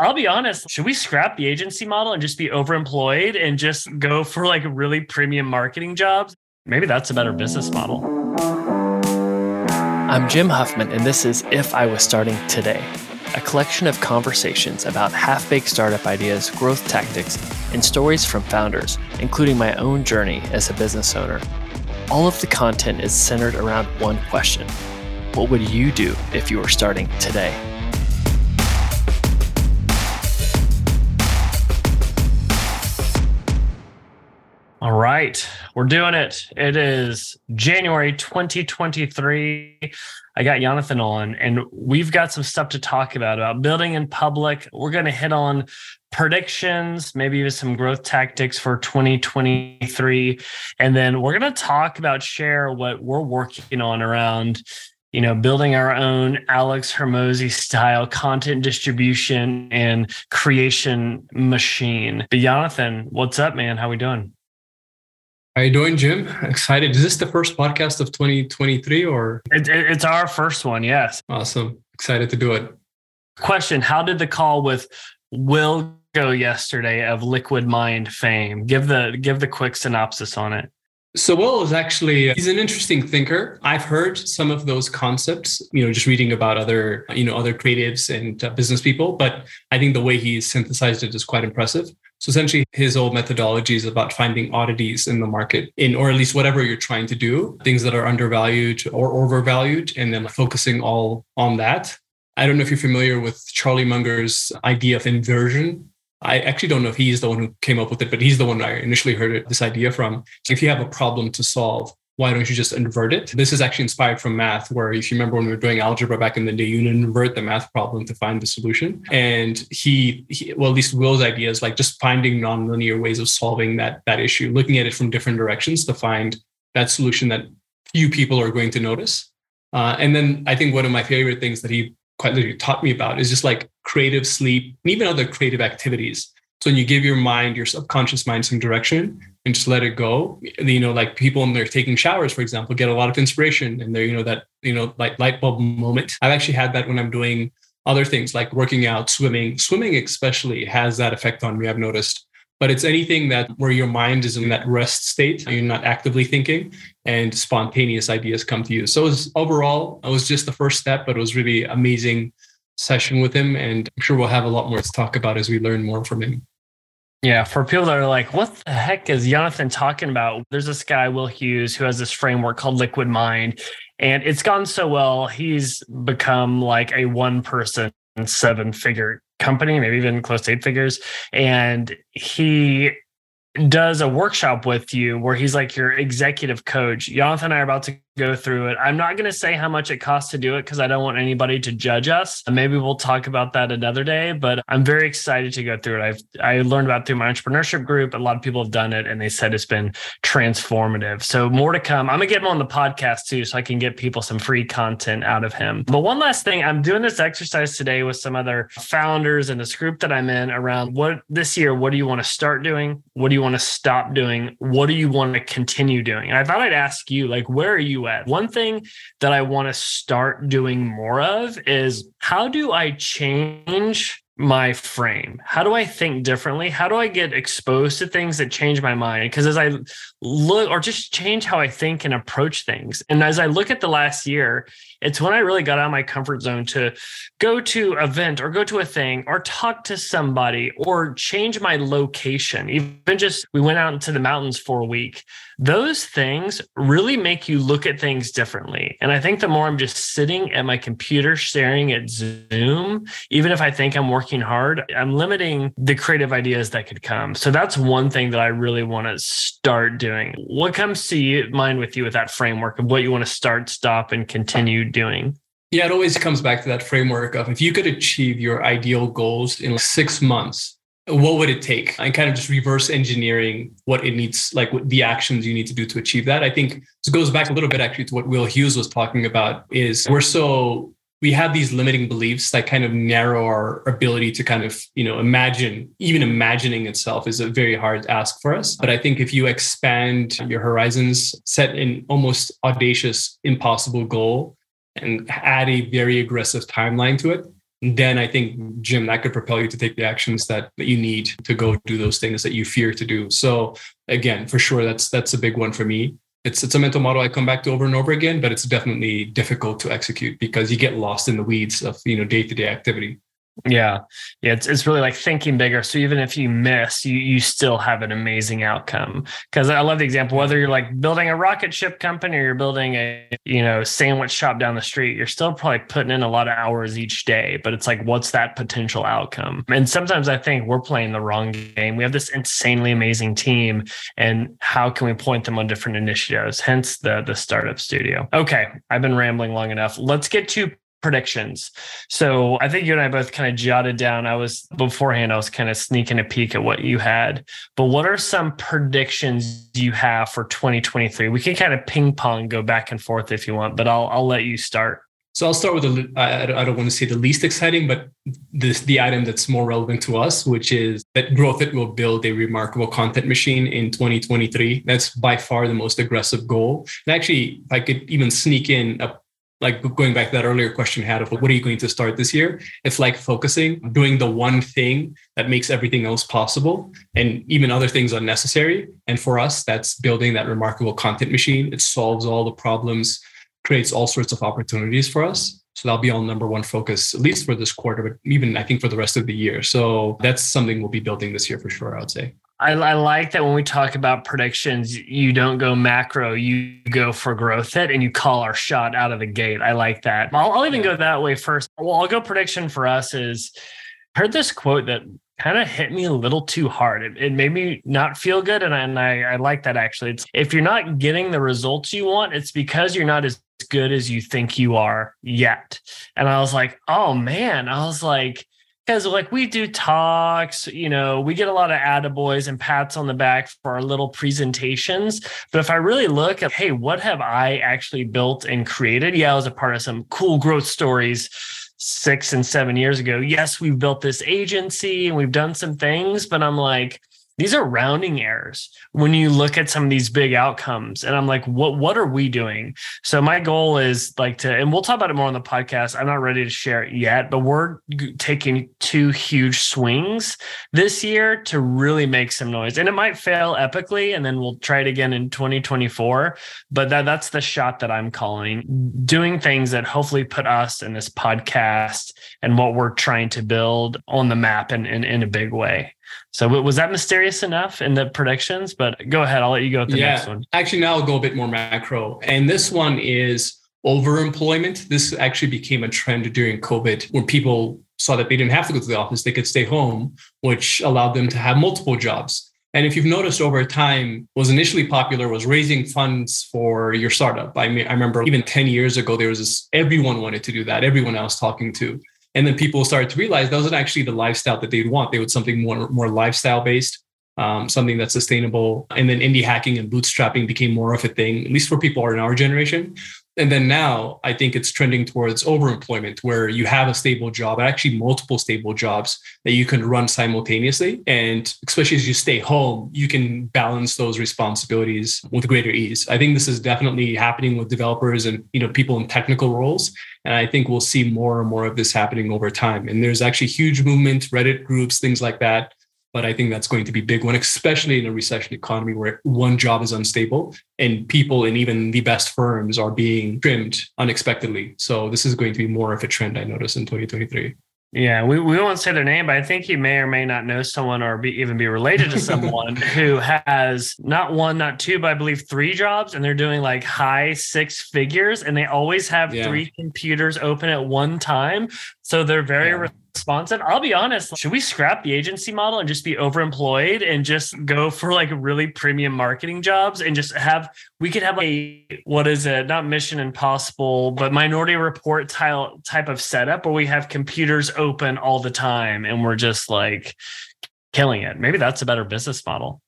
I'll be honest, should we scrap the agency model and just be overemployed and just go for like really premium marketing jobs? Maybe that's a better business model. I'm Jim Huffman, and this is If I Was Starting Today, a collection of conversations about half baked startup ideas, growth tactics, and stories from founders, including my own journey as a business owner. All of the content is centered around one question What would you do if you were starting today? All right, we're doing it. It is January 2023. I got Jonathan on, and we've got some stuff to talk about about building in public. We're going to hit on predictions, maybe even some growth tactics for 2023, and then we're going to talk about share what we're working on around you know, building our own Alex Hormozi style content distribution and creation machine. But Jonathan, what's up, man? How we doing? How you doing, Jim? Excited. Is this the first podcast of 2023 or? It, it, it's our first one, yes. Awesome. Excited to do it. Question How did the call with Will go yesterday of Liquid Mind fame? Give the give the quick synopsis on it. So Will is actually he's an interesting thinker. I've heard some of those concepts, you know, just reading about other, you know, other creatives and uh, business people, but I think the way he synthesized it is quite impressive. So essentially his whole methodology is about finding oddities in the market in or at least whatever you're trying to do, things that are undervalued or overvalued and then focusing all on that. I don't know if you're familiar with Charlie Munger's idea of inversion I actually don't know if he's the one who came up with it, but he's the one I initially heard it, this idea from. If you have a problem to solve, why don't you just invert it? This is actually inspired from math, where if you remember when we were doing algebra back in the day, you invert the math problem to find the solution. And he, he well, at least Will's idea is like just finding nonlinear ways of solving that that issue, looking at it from different directions to find that solution that few people are going to notice. Uh, and then I think one of my favorite things that he quite literally taught me about is just like creative sleep and even other creative activities. So when you give your mind, your subconscious mind some direction and just let it go, you know, like people when they're taking showers, for example, get a lot of inspiration and they're, you know, that, you know, like light bulb moment. I've actually had that when I'm doing other things like working out, swimming. Swimming especially has that effect on me, I've noticed but it's anything that where your mind is in that rest state you're not actively thinking and spontaneous ideas come to you so it was, overall it was just the first step but it was really amazing session with him and i'm sure we'll have a lot more to talk about as we learn more from him yeah, for people that are like, what the heck is Jonathan talking about? There's this guy, Will Hughes, who has this framework called Liquid Mind. And it's gone so well, he's become like a one person, seven figure company, maybe even close to eight figures. And he does a workshop with you where he's like your executive coach. Jonathan and I are about to go through it. I'm not going to say how much it costs to do it because I don't want anybody to judge us. Maybe we'll talk about that another day, but I'm very excited to go through it. I've I learned about through my entrepreneurship group. A lot of people have done it and they said it's been transformative. So more to come. I'm going to get him on the podcast too so I can get people some free content out of him. But one last thing, I'm doing this exercise today with some other founders in this group that I'm in around what this year, what do you want to start doing? What do you want to stop doing? What do you want to continue doing? And I thought I'd ask you like where are you One thing that I want to start doing more of is how do I change my frame? How do I think differently? How do I get exposed to things that change my mind? Because as I look, or just change how I think and approach things. And as I look at the last year, it's when I really got out of my comfort zone to go to event or go to a thing or talk to somebody or change my location. Even just we went out into the mountains for a week. Those things really make you look at things differently. And I think the more I'm just sitting at my computer staring at Zoom, even if I think I'm working hard, I'm limiting the creative ideas that could come. So that's one thing that I really want to start doing. What comes to you mind with you with that framework of what you want to start, stop, and continue doing? Yeah, it always comes back to that framework of if you could achieve your ideal goals in six months, what would it take? And kind of just reverse engineering what it needs, like what the actions you need to do to achieve that. I think this goes back a little bit actually to what Will Hughes was talking about is we're so we have these limiting beliefs that kind of narrow our ability to kind of you know imagine even imagining itself is a very hard ask for us but i think if you expand your horizons set an almost audacious impossible goal and add a very aggressive timeline to it then I think, Jim, that could propel you to take the actions that, that you need to go do those things that you fear to do. So again, for sure, that's that's a big one for me. It's it's a mental model I come back to over and over again, but it's definitely difficult to execute because you get lost in the weeds of you know day to day activity. Yeah. Yeah. It's, it's really like thinking bigger. So even if you miss, you, you still have an amazing outcome. Cause I love the example, whether you're like building a rocket ship company or you're building a, you know, sandwich shop down the street, you're still probably putting in a lot of hours each day, but it's like, what's that potential outcome? And sometimes I think we're playing the wrong game. We have this insanely amazing team and how can we point them on different initiatives? Hence the, the startup studio. Okay. I've been rambling long enough. Let's get to predictions. So I think you and I both kind of jotted down. I was beforehand, I was kind of sneaking a peek at what you had. But what are some predictions you have for 2023? We can kind of ping pong go back and forth if you want, but I'll I'll let you start. So I'll start with the I, I don't want to say the least exciting, but this the item that's more relevant to us, which is that GrowthHit will build a remarkable content machine in 2023. That's by far the most aggressive goal. And actually, I could even sneak in a like going back to that earlier question had of what are you going to start this year? It's like focusing doing the one thing that makes everything else possible and even other things unnecessary. And for us that's building that remarkable content machine. It solves all the problems creates all sorts of opportunities for us. So that'll be our number one focus at least for this quarter but even i think for the rest of the year. So that's something we'll be building this year for sure i would say I, I, like that when we talk about predictions, you don't go macro, you go for GrowthHit and you call our shot out of the gate. I like that. I'll, I'll even go that way first. Well, I'll go prediction for us is heard this quote that kind of hit me a little too hard. It, it made me not feel good. And I, and I, I like that actually. It's if you're not getting the results you want, it's because you're not as good as you think you are yet. And I was like, oh man, I was like, because like we do talks, you know, we get a lot of attaboys and pats on the back for our little presentations. But if I really look at, hey, what have I actually built and created? Yeah, I was a part of some cool growth stories six and seven years ago. Yes, we've built this agency and we've done some things, but I'm like, these are rounding errors when you look at some of these big outcomes. And i'm like what what are we doing? So my goal is like to and we'll talk about it more on the podcast. I'm not ready to share it yet but we're taking two huge swings this year to really make some noise. And it might fail epically and then we'll try it again in 2024 but that that's the shot that i'm calling doing things that hopefully put us in this podcast and what we're trying to build on the map in, in, in a big way so was that mysterious enough in the predictions? But go ahead, I'll let you go with the yeah, next one. Actually, now I'll go a bit more macro. And this one is overemployment. This actually became a trend during COVID where people saw that they didn't have to go to the office, they could stay home, which allowed them to have multiple jobs. And if you've noticed over time, was initially popular was raising funds for your startup. I mean, I remember even 10 years ago, there was this, everyone wanted to do that. Everyone I was talking to. And then people started to realize that wasn't actually the lifestyle that they'd want. They would something more, more lifestyle based, um, something that's sustainable. And then indie hacking and bootstrapping became more of a thing, at least for people in our generation. And then now I think it's trending towards overemployment where you have a stable job, actually multiple stable jobs that you can run simultaneously. And especially as you stay home, you can balance those responsibilities with greater ease. I think this is definitely happening with developers and you know people in technical roles. And I think we'll see more and more of this happening over time. And there's actually huge movement, Reddit groups, things like that but I think that's going to be big one, especially in a recession economy where one job is unstable and people and even the best firms are being trimmed unexpectedly. So this is going to be more of a trend I notice in 2023. Yeah, we, we won't say their name, but I think you may or may not know someone or be, even be related to someone who has not one, not two, but I believe three jobs, and they're doing like high six figures, and they always have yeah. three computers open at one time. So they're very yeah responsive. I'll be honest. Should we scrap the agency model and just be overemployed and just go for like really premium marketing jobs and just have we could have a what is it? Not Mission Impossible, but Minority Report type type of setup where we have computers open all the time and we're just like killing it. Maybe that's a better business model.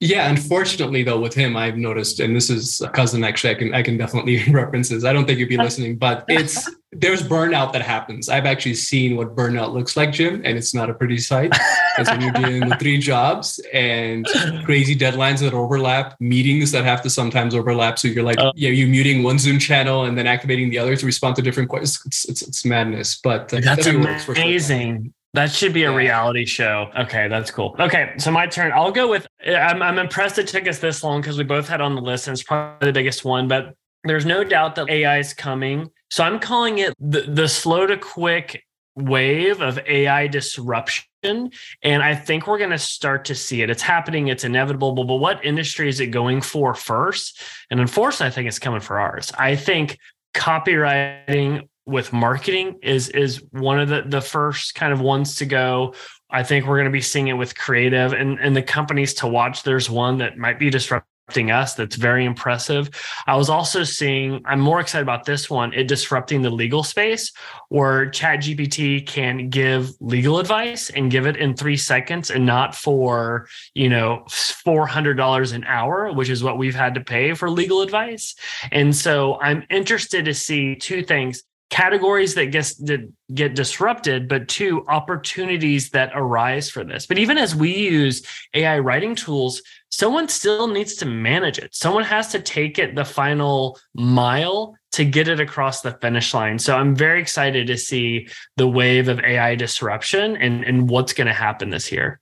Yeah, unfortunately though, with him, I've noticed, and this is a cousin actually, I can I can definitely reference this. I don't think you'd be listening, but it's there's burnout that happens. I've actually seen what burnout looks like, Jim, and it's not a pretty sight. it's when you're dealing with three jobs and crazy deadlines that overlap, meetings that have to sometimes overlap. So you're like, uh, yeah, you're muting one Zoom channel and then activating the other to respond to different questions. It's, it's, it's madness, but uh, that's amazing. That should be a reality show. Okay, that's cool. Okay, so my turn. I'll go with. I'm, I'm impressed it took us this long because we both had on the list, and it's probably the biggest one. But there's no doubt that AI is coming. So I'm calling it the, the slow to quick wave of AI disruption. And I think we're going to start to see it. It's happening. It's inevitable. But what industry is it going for first? And unfortunately, I think it's coming for ours. I think copywriting with marketing is is one of the the first kind of ones to go. I think we're going to be seeing it with creative and and the companies to watch. There's one that might be disrupting us that's very impressive. I was also seeing, I'm more excited about this one, it disrupting the legal space where ChatGPT can give legal advice and give it in three seconds and not for, you know, $400 an hour, which is what we've had to pay for legal advice. And so I'm interested to see two things categories that get, that get disrupted, but two opportunities that arise for this. But even as we use AI writing tools, someone still needs to manage it. Someone has to take it the final mile to get it across the finish line. So I'm very excited to see the wave of AI disruption and, and what's going to happen this year.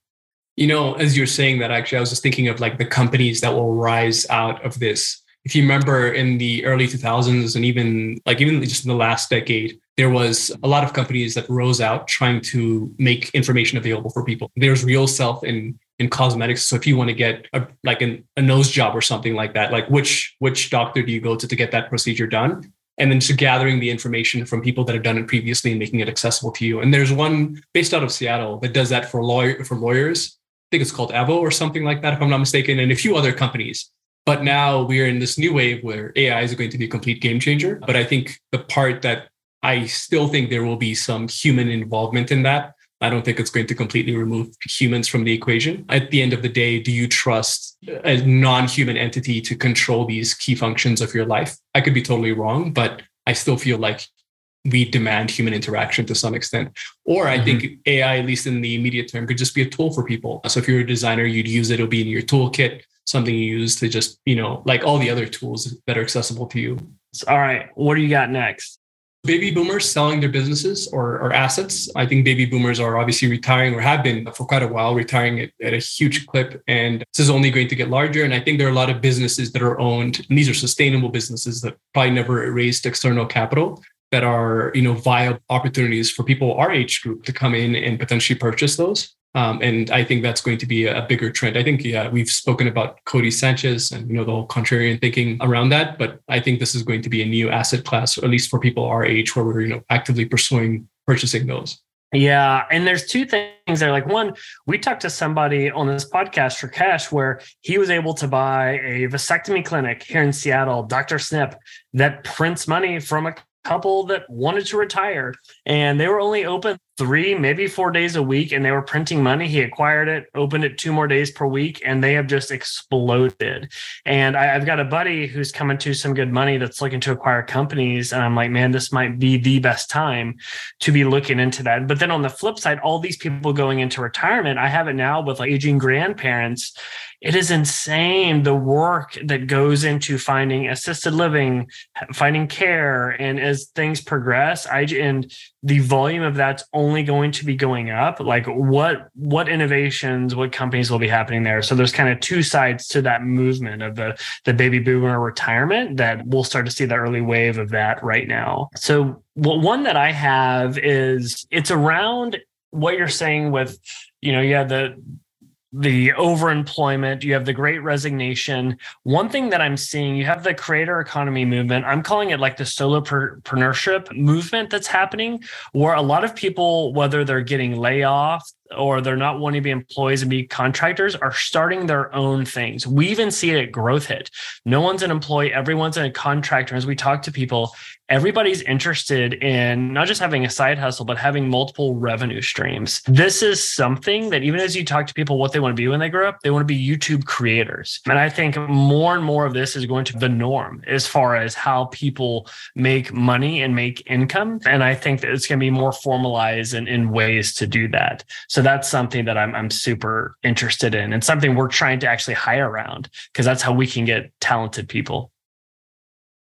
You know, as you're saying that, actually, I was just thinking of like the companies that will rise out of this if you remember in the early 2000s and even like even just in the last decade there was a lot of companies that rose out trying to make information available for people. There's RealSelf in in cosmetics. So if you want to get a, like an, a nose job or something like that like which which doctor do you go to to get that procedure done? And then just gathering the information from people that have done it previously and making it accessible to you. And there's one based out of seattle that does that for lawyer for lawyers. I think it's called Avvo or something like that if i'm not mistaken. And a few other companies but now we're in this new wave where AI is going to be a complete game changer. But I think the part that I still think there will be some human involvement in that. I don't think it's going to completely remove humans from the equation. At the end of the day, do you trust a non human entity to control these key functions of your life? I could be totally wrong, but I still feel like we demand human interaction to some extent. Or I mm-hmm. think AI, at least in the immediate term, could just be a tool for people. So if you're a designer, you'd use it, it'll be in your toolkit something you use to just, you know, like all the other tools that are accessible to you. All right. What do you got next? Baby boomers selling their businesses or, or assets. I think baby boomers are obviously retiring or have been for quite a while, retiring at, at a huge clip. And this is only going to get larger. And I think there are a lot of businesses that are owned, and these are sustainable businesses that probably never raised external capital that are you know viable opportunities for people our age group to come in and potentially purchase those um, and I think that's going to be a bigger trend. I think yeah, we've spoken about Codie Sanchez and you know the whole contrarian thinking around that, but I think this is going to be a new asset class, or at least for people our age, where we're you know actively pursuing purchasing those. Yeah, and there's two things there. Like one, we talked to somebody on this podcast for cash where he was able to buy a vasectomy clinic here in Seattle, Dr. Snip, that prints money from a couple that wanted to retire and they were only open three, maybe four days a week, and they were printing money. He acquired it, opened it two more days per week, and they have just exploded. And I, have got a buddy who's coming to some good money that's looking to acquire companies. And I'm like, man, this might be the best time to be looking into that. But then on the flip side, all these people going into retirement, I have it now with like aging grandparents it is insane the work that goes into finding assisted living, finding care, and as things progress, I and the volume of that's only going to be going up. Like what what innovations, what companies will be happening there? So there's kind of two sides to that movement of the the baby boomer retirement that we'll start to see the early wave of that right now. So well, one that I have is it's around what you're saying with you know yeah the the overemployment, you have the great resignation. One thing that I'm seeing, you have the creator economy movement. I'm calling it like the solopreneurship movement that's happening, where a lot of people, whether they're getting layoffs or they're not wanting to be employees and be contractors are starting their own things. We even see it at Growth Hit. No one's an employee, everyone's a contractor. As we talk to people, everybody's interested in not just having a side hustle, but having multiple revenue streams. This is something that even as you talk to people what they want to be when they grow up, they want to be YouTube creators. And I think more and more of this is going to the norm as far as how people make money and make income. And I think that it's going to be more formalized in, in ways to do that. So that's something that I'm, I'm super interested in and something we're trying to actually hire around because that's how we can get talented people.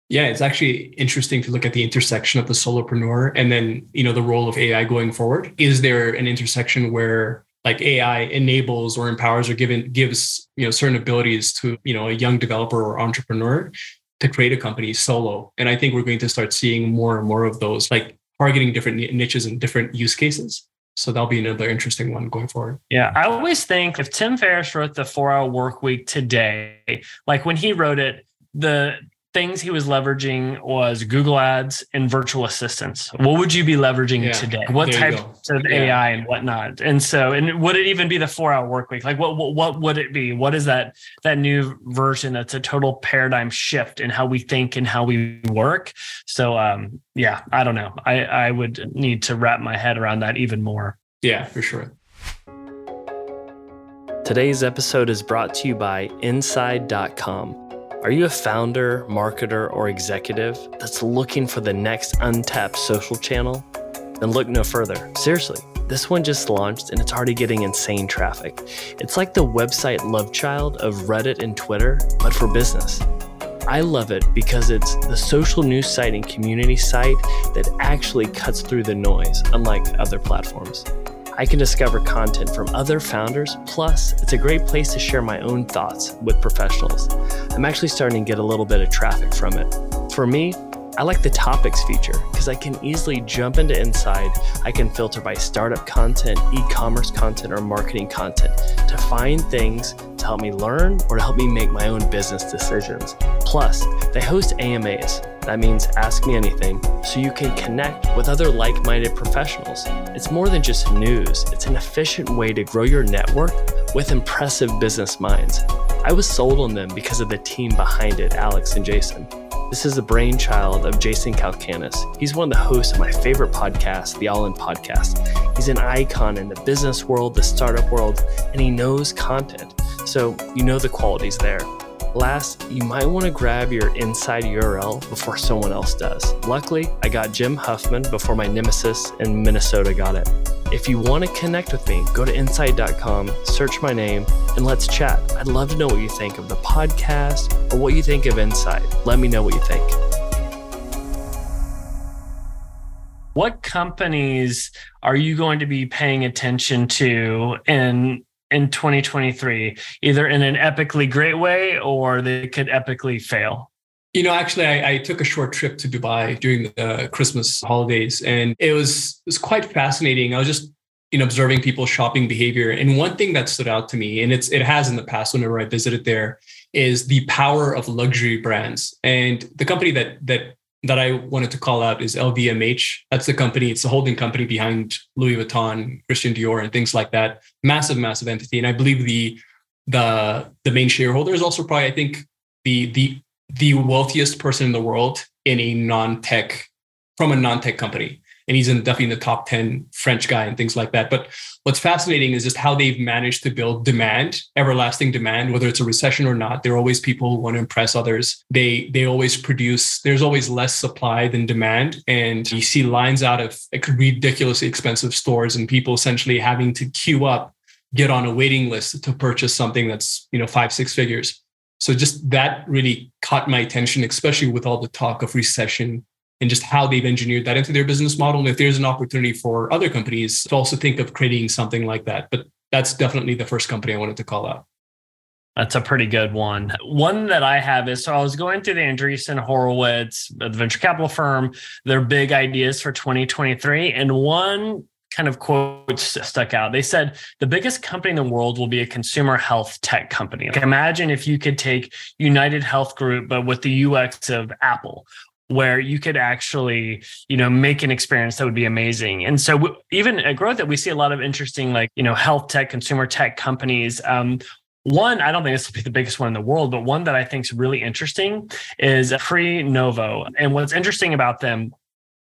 Yeah, it's actually interesting to look at the intersection of the solopreneur and then, you know, the role of AI going forward. Is there an intersection where like AI enables or empowers or given gives, you know, certain abilities to, you know, a young developer or entrepreneur to create a company solo? And I think we're going to start seeing more and more of those, like targeting different niches and different use cases. So that'll be another interesting one going forward. Yeah. I always think if Tim Ferriss wrote the four hour work week today, like when he wrote it, the things he was leveraging was Google Ads and virtual assistants. What would you be leveraging yeah, today? What type of yeah. AI and whatnot? And so, and would it even be the four hour work week? Like what, what, what would it be? What is that, that new version that's a total paradigm shift in how we think and how we work? So, um, yeah, I don't know. I, I would need to wrap my head around that even more. Yeah, for sure. Today's episode is brought to you by Inside.com. Are you a founder, marketer, or executive that's looking for the next untapped social channel? Then look no further. Seriously, this one just launched and it's already getting insane traffic. It's like the website love child of Reddit and Twitter, but for business. I love it because it's the social news site and community site that actually cuts through the noise, unlike other platforms. I can discover content from other founders. Plus, it's a great place to share my own thoughts with professionals. I'm actually starting to get a little bit of traffic from it. For me, I like the topics feature because I can easily jump into Inside. I can filter by startup content, e commerce content, or marketing content to find things to help me learn or to help me make my own business decisions. Plus, they host AMAs. That means Ask Me Anything, so you can connect with other like minded professionals. It's more than just news, it's an efficient way to grow your network with impressive business minds. I was sold on them because of the team behind it, Alex and Jason. This is the brainchild of Jason Calacanis. He's one of the hosts of my favorite podcast, the All In Podcast. He's an icon in the business world, the startup world, and he knows content. So you know the quality's there. Last, you might want to grab your inside URL before someone else does. Luckily, I got Jim Huffman before my nemesis in Minnesota got it. If you want to connect with me, go to inside.com, search my name, and let's chat. I'd love to know what you think of the podcast or what you think of Inside. Let me know what you think. What companies are you going to be paying attention to in in 2023, either in an epically great way or they could epically fail? You know, actually, I, I, took a short trip to Dubai during the uh, Christmas holidays, and it was it was quite fascinating. I was just you know observing people's shopping behavior, and one thing that stood out to me, and it's it has in the past whenever I visited there, is the power of luxury brands. And the company that that that I wanted to call out is LVMH. That's the company. It's the holding company behind Louis Vuitton, Christian Dior, and things like that. Massive, massive entity, and I believe the the the main shareholder is also probably I think the the the wealthiest person in the world in a non-tech from a non-tech company and he's in definitely in the top 10 french guy and things like that. But what's fascinating is just how they've managed to build demand everlasting demand whether it's a recession or not. There are always people who want to impress others. They they always produce there's always less supply than demand. And you see lines out of ridiculously expensive stores and people essentially having to queue up get on a waiting list to purchase something that's you know five six figures. So just that really caught my attention, especially with all the talk of recession and just how they've engineered that into their business model. And if there's an opportunity for other companies to also think of creating something like that. But that's definitely the first company I wanted to call out. That's a pretty good one. One that I have is so I was going through the Andreessen Horowitz, uh, the venture capital firm, their big ideas for 2023. And one kind of quotes stuck out. They said the biggest company in the world will be a consumer health tech company. Like imagine if you could take United Health Group, but with the UX of Apple. Where you could actually, you know, make an experience that would be amazing. And so even at growth that we see a lot of interesting like, you know, health tech, consumer tech companies. Um, one, I don't think this will be the biggest one in the world, but one that I think is really interesting is Prenuvo. And what's interesting about them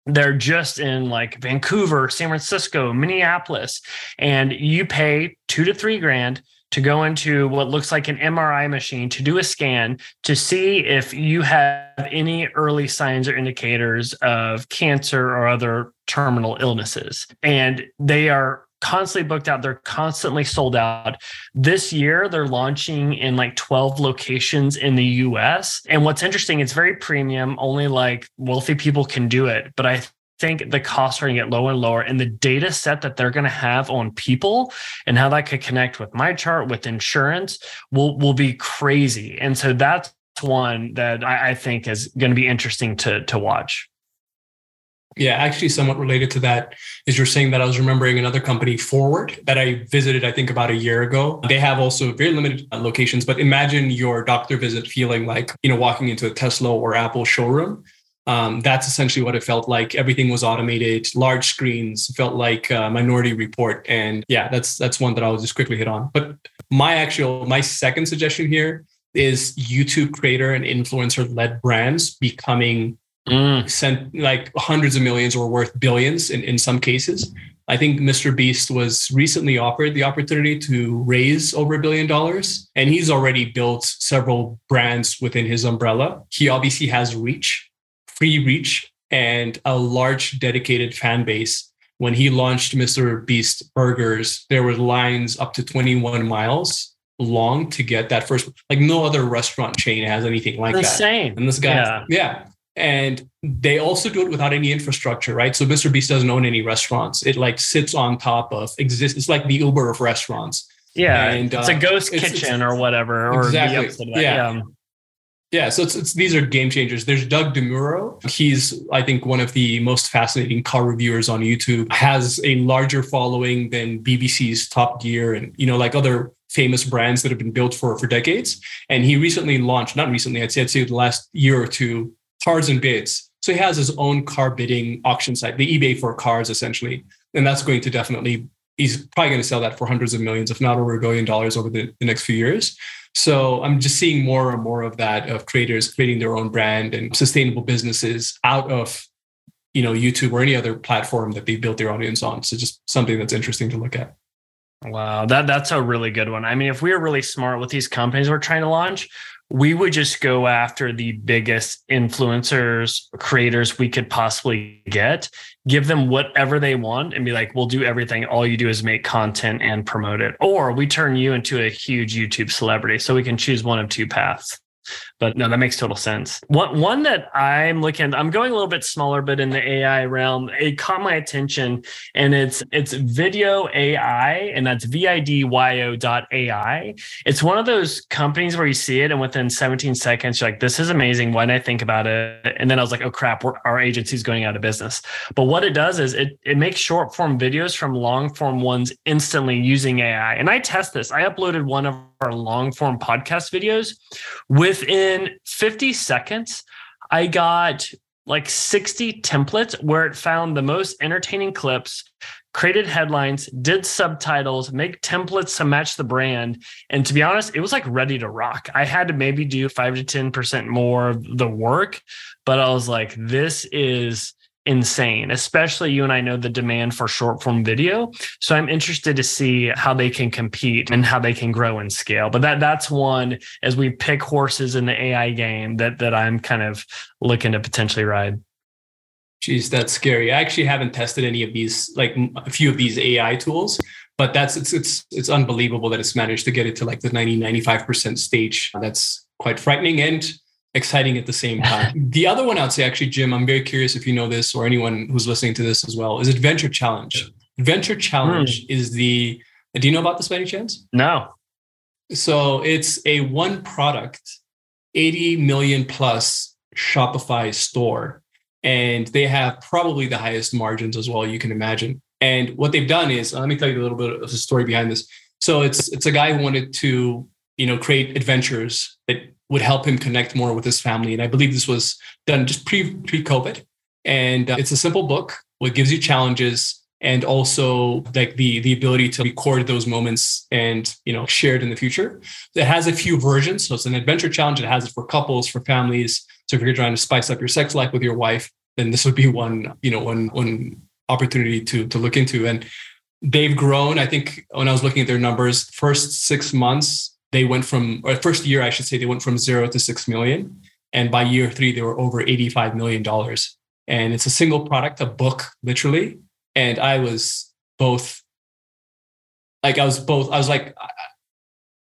they're just in like Vancouver, San Francisco, Minneapolis, and you pay two to three grand to go into what looks like an MRI machine to do a scan to see if you have any early signs or indicators of cancer or other terminal illnesses. And they are constantly booked out. They're constantly sold out. This year, they're launching in like 12 locations in the US. And what's interesting, it's very premium. Only like wealthy people can do it. But I think the costs are going to get lower and lower and the data set that they're going to have on people and how that could connect with MyChart with insurance will will be crazy. And so that's one that I, I think is going to be interesting to to watch. Yeah, actually, somewhat related to that is you're saying that I was remembering another company, Forward, that I visited, I think, about a year ago. They have also very limited locations, but imagine your doctor visit feeling like, you know, walking into a Tesla or Apple showroom um, that's essentially what it felt like. Everything was automated, large screens, felt like a Minority Report, and yeah, that's that's one that I'll just quickly hit on. But my actual my second suggestion here is YouTube creator and influencer led brands becoming mm. sent like hundreds of millions or worth billions in, in some cases. I think Mr. Beast was recently offered the opportunity to raise over a billion dollars, and he's already built several brands within his umbrella. He obviously has reach free reach and a large dedicated fan base. When he launched Mr. Beast Burgers, there were lines up to 21 miles long to get that first. Like no other restaurant chain has anything like the that. Same. And this guy, yeah. yeah. And they also do it without any infrastructure, right? So Mr. Beast doesn't own any restaurants. It like sits on top of exist. It's like the Uber of restaurants. Yeah, and, it's uh, a ghost kitchen it's, or whatever. Exactly. Or yeah. yeah. Yeah, so it's, it's, these are game changers. There's Doug DeMuro. He's, I think, one of the most fascinating car reviewers on YouTube. Has a larger following than BBC's Top Gear and you know, like other famous brands that have been built for for decades. And he recently launched, not recently, I'd say, I'd say the last year or two, Cars and Bids. So he has his own car bidding auction site, the eBay for cars, essentially, and that's going to definitely. He's probably going to sell that for hundreds of millions, if not over a billion dollars, over the, the next few years. So I'm just seeing more and more of that of creators creating their own brand and sustainable businesses out of you know YouTube or any other platform that they built their audience on. So just something that's interesting to look at. Wow, that that's a really good one. I mean, if we are really smart with these companies we're trying to launch, we would just go after the biggest influencers, creators we could possibly get, give them whatever they want, and be like, we'll do everything. All you do is make content and promote it. Or we turn you into a huge YouTube celebrity. So we can choose one of two paths. But no, that makes total sense. One one that I'm looking, I'm going a little bit smaller, but in the AI realm, it caught my attention, and it's it's Vidyo AI, and that's V I D Y O dot AI. It's one of those companies where you see it, and within 17 seconds, you're like, "This is amazing." Why didn't I think about it? And then I was like, "Oh crap, our agency's going out of business." But what it does is it it makes short form videos from long form ones instantly using AI. And I test this. I uploaded one of our long form podcast videos. Within 50 seconds, I got like 60 templates where it found the most entertaining clips, created headlines, did subtitles, make templates to match the brand. And to be honest, it was like ready to rock. I had to maybe do five to 10% more of the work, but I was like, this is insane, especially you and I know the demand for short form video. So I'm interested to see how they can compete and how they can grow and scale. But that that's one as we pick horses in the AI game that that I'm kind of looking to potentially ride. Geez, that's scary. I actually haven't tested any of these, like a few of these AI tools, but that's it's it's it's unbelievable that it's managed to get it to like the 90, 95% stage. That's quite frightening. And exciting at the same time. the other one I'd say, actually, Jim, I'm very curious if you know this or anyone who's listening to this as well, is Adventure Challenge. Adventure Challenge mm. is the, do you know about this by any chance? No. So it's a one product, 80 million plus Shopify store. And they have probably the highest margins as well, you can imagine. And what they've done is, let me tell you a little bit of the story behind this. So it's it's a guy who wanted to, you know, create adventures that would help him connect more with his family. And I believe this was done just pre pre COVID. And uh, it's a simple book. What gives you challenges and also like the the ability to record those moments and you know share it in the future. It has a few versions, so it's an adventure challenge. It has it for couples, for families. So if you're trying to spice up your sex life with your wife, then this would be one you know one one opportunity to to look into. And they've grown. I think when I was looking at their numbers, first six months they went from or first year I should say they went from zero to six million, and by year three they were over eighty five million dollars. And it's a single product, a book, literally and I was both like I was both I was like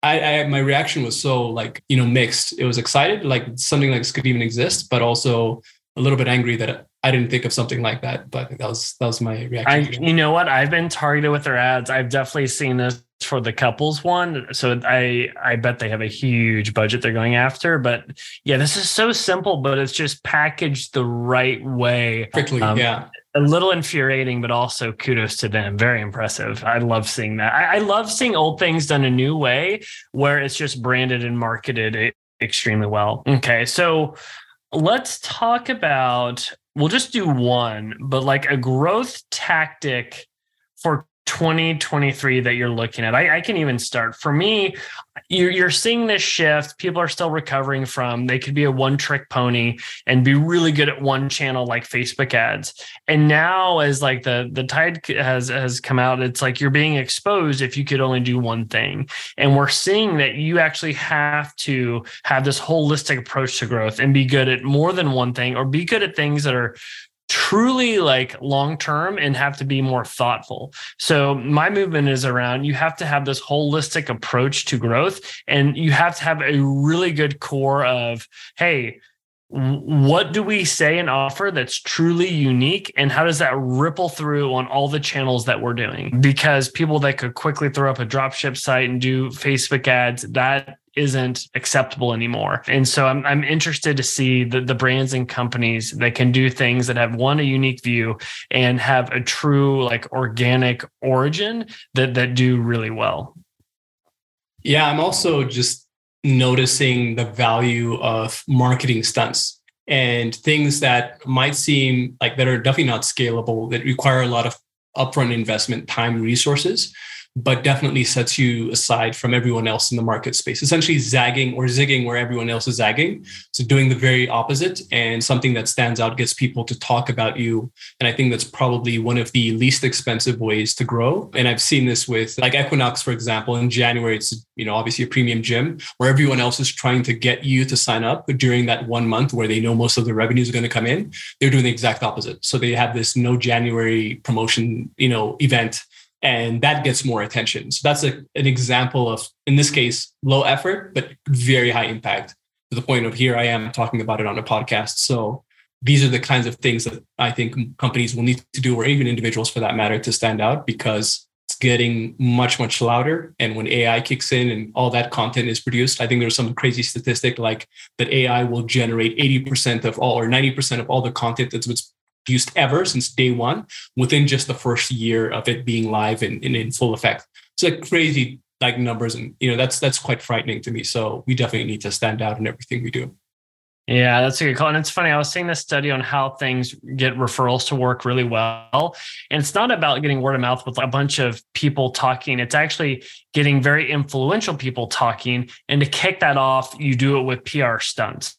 I, I my reaction was so like you know mixed. It was excited like something like this could even exist, but also a little bit angry that I didn't think of something like that. But that was that was my reaction. I, you know what? I've been targeted with their ads. I've definitely seen this for the couples one. So I I bet they have a huge budget they're going after. But yeah, this is so simple, but it's just packaged the right way. Quickly, um, yeah a little infuriating, but also kudos to them. Very impressive. I love seeing that. I, I, love seeing old things done a new way where it's just branded and marketed extremely well. Okay. So let's talk about, we'll just do one, but like a growth tactic for 2023 that you're looking at? I, I, can even start. For me, you're, you're seeing this shift. People are still recovering from. They could be a one trick pony and be really good at one channel like Facebook ads. And now, as like the the tide has has come out, it's like you're being exposed if you could only do one thing. And we're seeing that you actually have to have this holistic approach to growth and be good at more than one thing, or be good at things that are truly like long term and have to be more thoughtful. So my movement is around you have to have this holistic approach to growth and you have to have a really good core of hey what do we say and offer that's truly unique and how does that ripple through on all the channels that we're doing because people that could quickly throw up a dropship site and do facebook ads that isn't acceptable anymore. And so I'm, I'm interested to see the, the brands and companies that can do things that have one, a unique view and have a true like organic origin that, that do really well. Yeah. I'm also just noticing the value of marketing stunts and things that might seem like that are definitely not scalable that require a lot of upfront investment, time, resources but definitely sets you aside from everyone else in the market space. Essentially, zagging or zigging where everyone else is zagging. So, doing the very opposite and something that stands out gets people to talk about you. And I think that's probably one of the least expensive ways to grow. And I've seen this with like Equinox, for example. In January, it's you know obviously a premium gym where everyone else is trying to get you to sign up during that one month where they know most of the revenue is going to come in. They're doing the exact opposite. So they have this no January promotion, you know, event and that gets more attention. So that's a, an example of, in this case, low effort, but very high impact to the point of here I am talking about it on a podcast. So these are the kinds of things that I think companies will need to do, or even individuals for that matter, to stand out because it's getting much, much louder. And when AI kicks in and all that content is produced, I think there's some crazy statistic like that AI will generate 80% of all or 90% of all the content that's used ever since day one within just the first year of it being live and, and in full effect. It's like crazy like numbers and you know that's that's quite frightening to me. So we definitely need to stand out in everything we do. Yeah, that's a good call. And it's funny, I was seeing this study on how things get referrals to work really well. And it's not about getting word of mouth with a bunch of people talking. It's actually getting very influential people talking. And to kick that off, you do it with PR stunts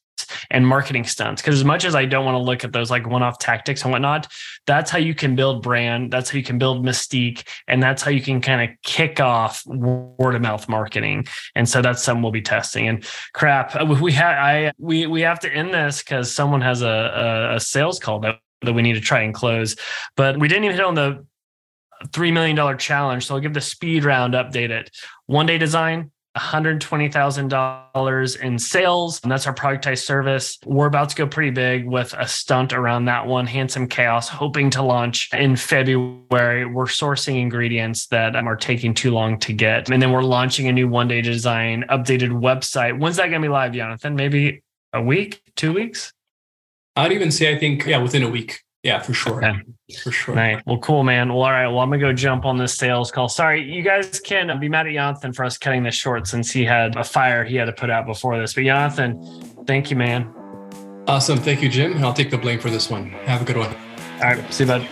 and marketing stunts. Because as much as I don't want to look at those like one off tactics and whatnot, that's how you can build brand. That's how you can build mystique. And that's how you can kind of kick off word of mouth marketing. And so that's something we'll be testing. And crap, uh, we have I we we have to end this because someone has a, a, a sales call that, that we need to try and close. But we didn't even hit on the $3 million challenge. So I'll give the speed round update it. One day design, $120,000 in sales. And that's our productized service. We're about to go pretty big with a stunt around that one, Handsome Chaos, hoping to launch in February. We're sourcing ingredients that um, are taking too long to get. And then we're launching a new one day design, updated website. When's that going to be live, Jonathan? Maybe a week, two weeks? I'd even say, I think, yeah, within a week Yeah, for sure. Okay. For sure. Right. Well, cool, man. Well, all right. Well, I'm gonna go jump on this sales call. Sorry, you guys can be mad at Jonathan for us cutting this short since he had a fire he had to put out before this. But Jonathan, thank you, man. Awesome. Thank you, Jim. I'll take the blame for this one. Have a good one. All right. See you, bud.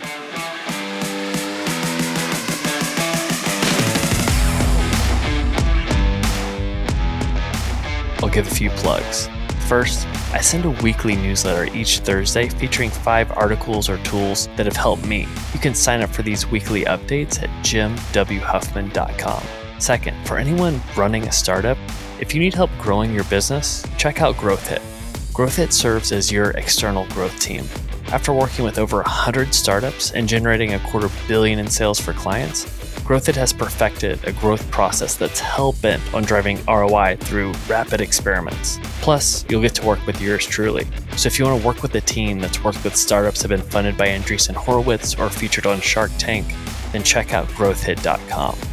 I'll give a few plugs. First, I send a weekly newsletter each Thursday featuring five articles or tools that have helped me. You can sign up for these weekly updates at jimwhuffman.com. Second, for anyone running a startup, if you need help growing your business, check out GrowthHit. GrowthHit serves as your external growth team. After working with over 100 startups and generating a quarter billion in sales for clients, GrowthHit has perfected a growth process that's hell bent on driving ROI through rapid experiments. Plus, you'll get to work with yours truly. So if you want to work with a team that's worked with startups that have been funded by Andreessen Horowitz or featured on Shark Tank, then check out growthhit.com.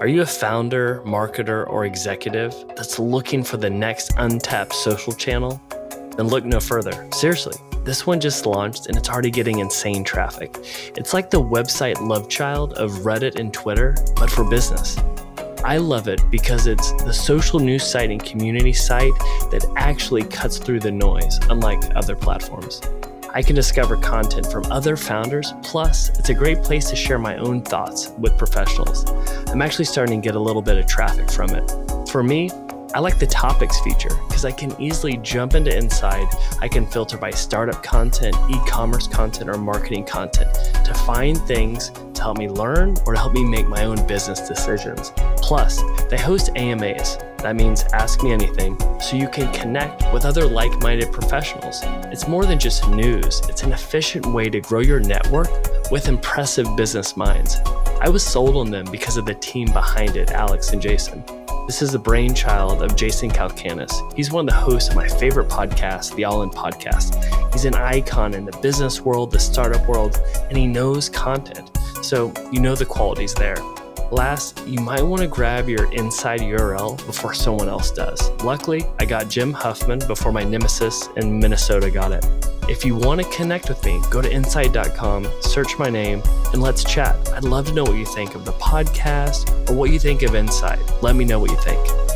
Are you a founder, marketer, or executive that's looking for the next untapped social channel? Then look no further. Seriously, this one just launched and it's already getting insane traffic. It's like the website love child of Reddit and Twitter, but for business. I love it because it's the social news site and community site that actually cuts through the noise, unlike other platforms. I can discover content from other founders, plus, it's a great place to share my own thoughts with professionals. I'm actually starting to get a little bit of traffic from it. For me, I like the topics feature because I can easily jump into Inside. I can filter by startup content, e commerce content, or marketing content to find things to help me learn or to help me make my own business decisions. Plus, they host AMAs that means ask me anything so you can connect with other like minded professionals. It's more than just news, it's an efficient way to grow your network with impressive business minds. I was sold on them because of the team behind it, Alex and Jason. This is the brainchild of Jason Calacanis. He's one of the hosts of my favorite podcast, the All In Podcast. He's an icon in the business world, the startup world, and he knows content. So you know the quality's there. Last, you might want to grab your inside URL before someone else does. Luckily, I got Jim Huffman before my nemesis in Minnesota got it. If you want to connect with me, go to inside.com, search my name, and let's chat. I'd love to know what you think of the podcast or what you think of Inside. Let me know what you think.